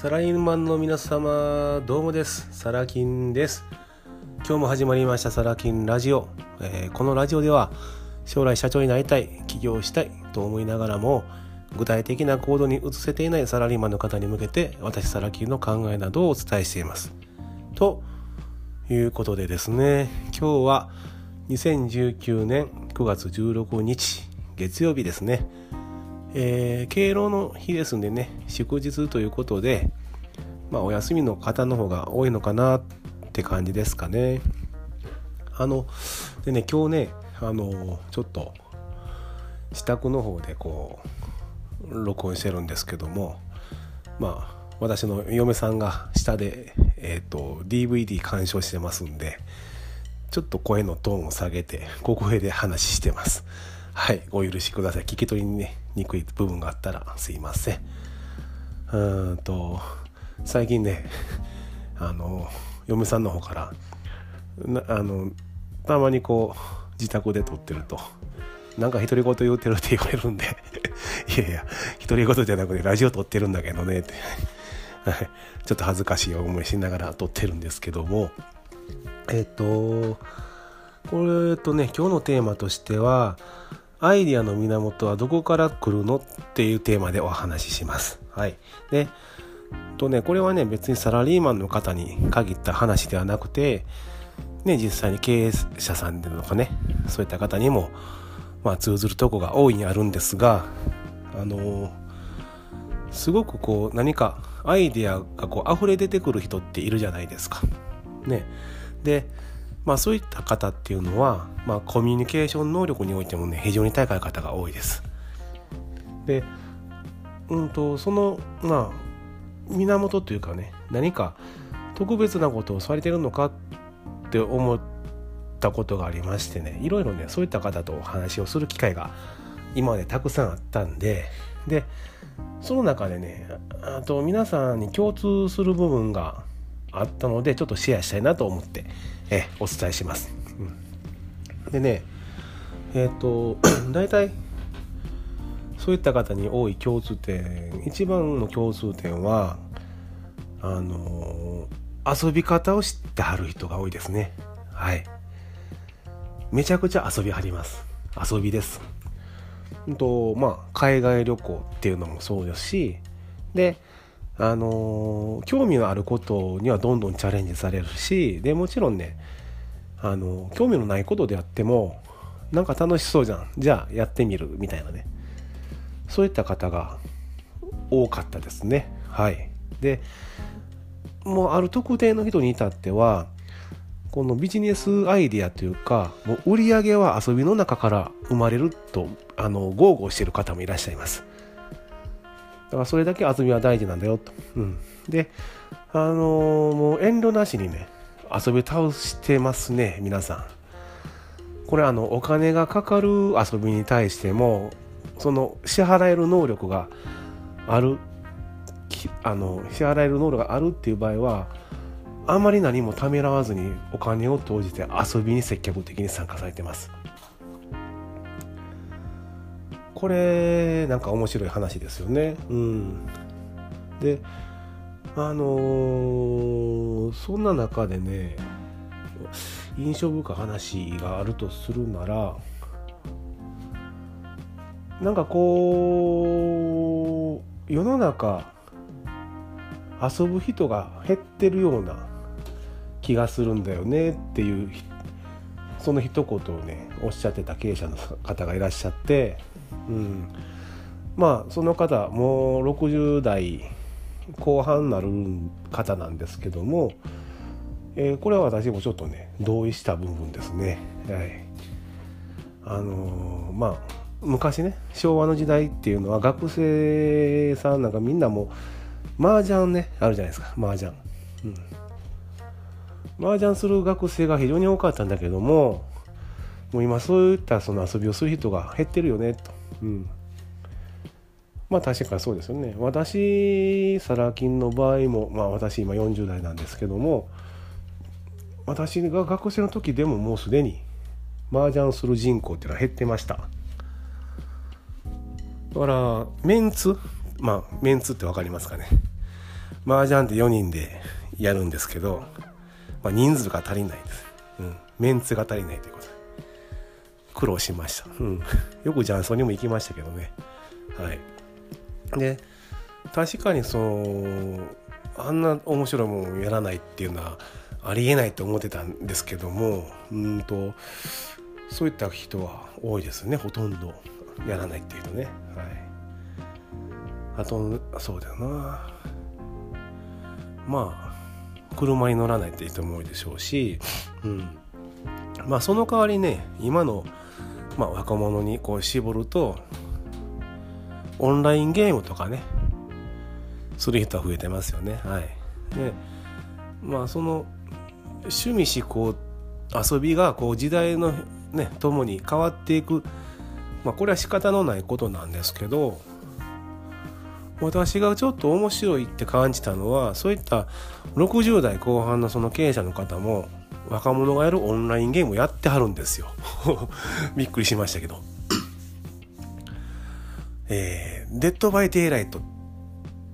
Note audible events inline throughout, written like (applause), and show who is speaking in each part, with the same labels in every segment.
Speaker 1: サラリーマンの皆様どうもです。サラキンです。今日も始まりましたサラキンラジオ、えー、このラジオでは将来社長になりたい起業したいと思いながらも具体的な行動に移せていないサラリーマンの方に向けて私サラキンの考えなどをお伝えしています。ということでですね。今日は2019年9月16日月曜日ですね。えー、敬老の日ですんでね祝日ということで、まあ、お休みの方の方が多いのかなって感じですかね。あのでね今日ねあのちょっと自宅の方でこう録音してるんですけどもまあ私の嫁さんが下で、えーと、DVD 鑑賞してますんでちょっと声のトーンを下げて小声で話してます。はいご許しください。聞き取りにねにくい部分があったらすいません。うんと最近ね (laughs) あの嫁さんの方からあのたまにこう自宅で撮ってるとなんか独り言言うてるって言われるんで (laughs) いやいや独り言じゃなくてラジオ撮ってるんだけどねって。(laughs) ちょっと恥ずかしい思いしながら撮ってるんですけどもえっ、とこれとね今日のテーマとしてはアイディアの源はどこから来るのっていうテーマでお話しします。はい。で、とね、これはね、別にサラリーマンの方に限った話ではなくて、ね、実際に経営者さんとかね、そういった方にも、まあ、通ずるとこが大いにあるんですが、あのー、すごくこう、何かアイデアがこう、溢れ出てくる人っているじゃないですか。ね。で、まあ、そういった方っていうのは、まあ、コミュニケーション能力においてもね非常に高い方が多いです。で、うんと、そのまあ源というかね何か特別なことをされてるのかって思ったことがありましてねいろいろねそういった方とお話をする機会が今までたくさんあったんででその中でねあと皆さんに共通する部分があったのでちょっとシェアしたいなと思ってえお伝えします。うん、でねえっ、ー、と大体そういった方に多い共通点一番の共通点はあの遊び方を知ってはる人が多いですね。はい。めちゃくちゃ遊びはります。遊びです。とまあ海外旅行っていうのもそうですしであの興味のあることにはどんどんチャレンジされるしでもちろんねあの興味のないことであってもなんか楽しそうじゃん。じゃあやってみるみたいなね。そういった方が多かったですね。はい。でもうある特定の人に至ってはこのビジネスアイディアというかもう売り上げは遊びの中から生まれるとあの豪語してる方もいらっしゃいます。だからそれだけ遊びは大事なんだよと。うん、で、あのー、もう遠慮なしにね、遊び倒してますね、皆さん。これあの、お金がかかる遊びに対しても、その支払える能力がある、あの、支払える能力があるっていう場合は、あまり何もためらわずにお金を投じて遊びに積極的に参加されてます。これなんか面白い話ですよね。うん、であのー、そんな中でね印象深い話があるとするならなんかこう世の中遊ぶ人が減ってるような気がするんだよねっていうその一言をねおっしゃってた経営者の方がいらっしゃってうん、まあその方もう60代後半になる方なんですけども、えー、これは私もちょっとね同意した部分ですね。はい、あのー、まあ昔ね昭和の時代っていうのは学生さんなんかみんなもう麻雀ねあるじゃないですか。麻雀。うん。麻雀する学生が非常に多かったんだけどももう今そういったその遊びをする人が減ってるよねと。うん、まあ確かにそうですよね。私サラ金の場合もまあ私今40代なんですけども私が学生の時でももうすでに麻雀する人口っていうのは減ってました。だからメンツまあメンツって分かりますかね。麻雀って4人でやるんですけど、まあ、人数が足りないです、うん、メンツが足りないということ。苦労しました、うん、(laughs) よく雀荘にも行きましたけどね。はい。で確かにそのあんな面白いもんやらないっていうのはありえないと思ってたんですけどもうんとそういった人は多いですね。ほとんどやらないっていう人ね。はい。あとそうだよな。まあ車に乗らないって人も多いでしょうし、うん、まあその代わりね今の、まあ、若者にこう絞るとオンラインゲームとかねする人は増えてますよね。はい。でまあその趣味思考遊びがこう時代のねともに変わっていくまあこれは仕方のないことなんですけど私がちょっと面白いって感じたのはそういった60代後半のその経営者の方も若者がやるオンラインゲームをやってはるんですよ。(laughs) びっくりしましたけど。えー、デッドバイデイライトっ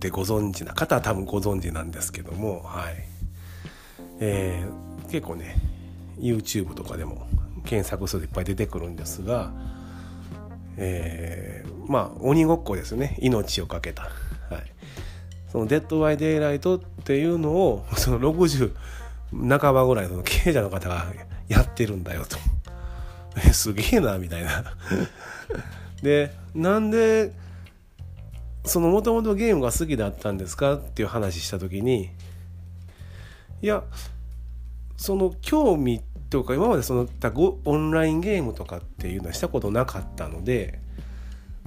Speaker 1: てご存知な方は多分ご存知なんですけどもはい。えー、結構ね YouTube とかでも検索するといっぱい出てくるんですがえー、まあ鬼ごっこですね。命を懸けた、はい、そのデッド・バイ・デイ・ライトっていうのをその60半ばぐらいの経営者の方がやってるんだよと (laughs) すげえなみたいな (laughs) でなんでそのもともとゲームが好きだったんですかっていう話した時にいやその興味とか今までそのオンラインゲームとかっていうのはしたことなかったので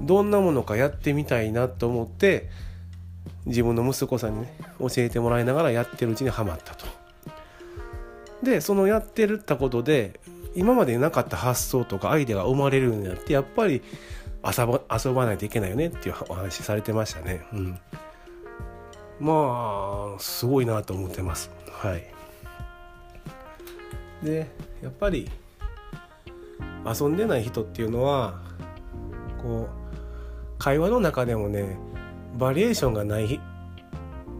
Speaker 1: どんなものかやってみたいなと思って自分の息子さんにね教えてもらいながらやってるうちにはまったと。でそのやってるったことで今までなかった発想とかアイデアが生まれるようになってやっぱり遊ば遊ばないといけないよねっていうお話されてましたね。うん、まあすごいなと思ってます。はい。でやっぱり遊んでない人っていうのはこう会話の中でもねバリエーションがないっ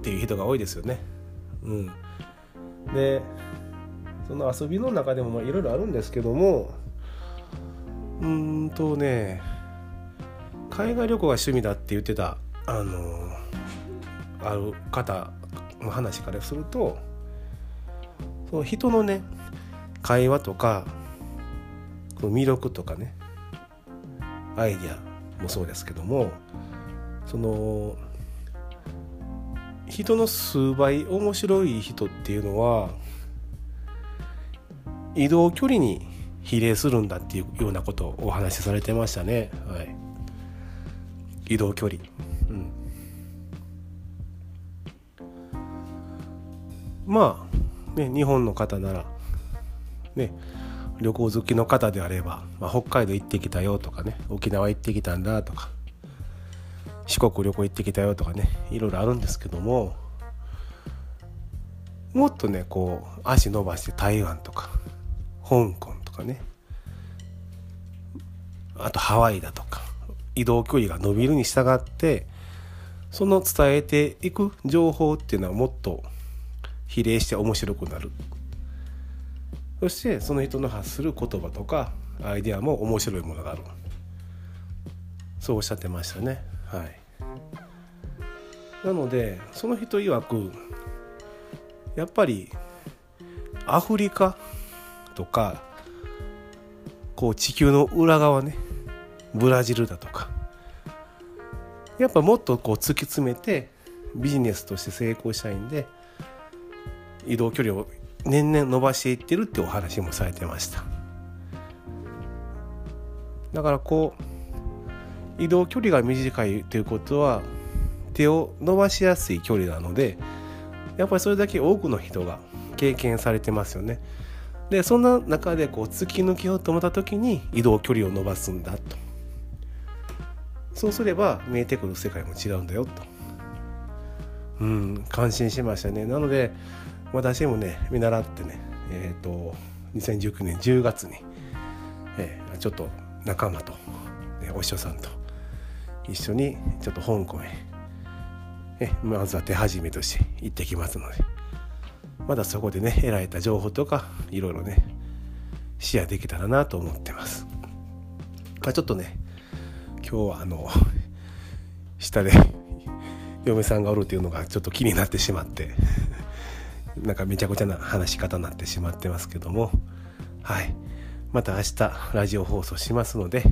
Speaker 1: ていう人が多いですよね。うん、でその遊びの中でもいろいろあるんですけどもうんとね海外旅行が趣味だって言ってたあのある方の話からするとその人のね会話とか魅力とかねアイディアもそうですけどもその人の数倍面白い人っていうのは移動距離に比例するんだっていうようなことをお話しされてましたね。はい、移動距離、うん、まあね日本の方ならね旅行好きの方であれば、まあ、北海道行ってきたよとかね沖縄行ってきたんだとか四国旅行行ってきたよとかねいろいろあるんですけどももっとねこう足伸ばして台湾とか香港とかね。あとハワイだとか移動距離が伸びるに従ってその伝えていく情報っていうのはもっと比例して面白くなる。そしてその人の発する言葉とかアイデアも面白いものがある。そうおっしゃってましたね。はい。なのでその人曰くやっぱりアフリカとかこう地球の裏側ねブラジルだとか。やっぱもっとこう突き詰めてビジネスとして成功したいんで移動距離を年々伸ばしていってるってお話もされてました。だからこう移動距離が短いということは手を伸ばしやすい距離なのでやっぱりそれだけ多くの人が経験されてますよね。でそんな中でこう突き抜けようと思った時に移動距離を伸ばすんだと。そうすれば見えてくる世界も違うんだよと。うん感心しましたね。なので私もね見習ってねえっ、ー、と2019年10月に、えー、ちょっと仲間と、ね、お師匠さんと一緒にちょっと香港へえまずは手始めとして行ってきますので。まだそこでね得られた情報とかいろいろねシェアできたらなと思ってます。まあ、ちょっとね今日はあの下で嫁さんがおるっていうのがちょっと気になってしまってなんかめちゃくちゃな話し方になってしまってますけどもはいまた明日ラジオ放送しますので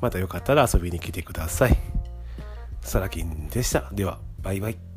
Speaker 1: またよかったら遊びに来てください。サラキンでした。では、バイバイ。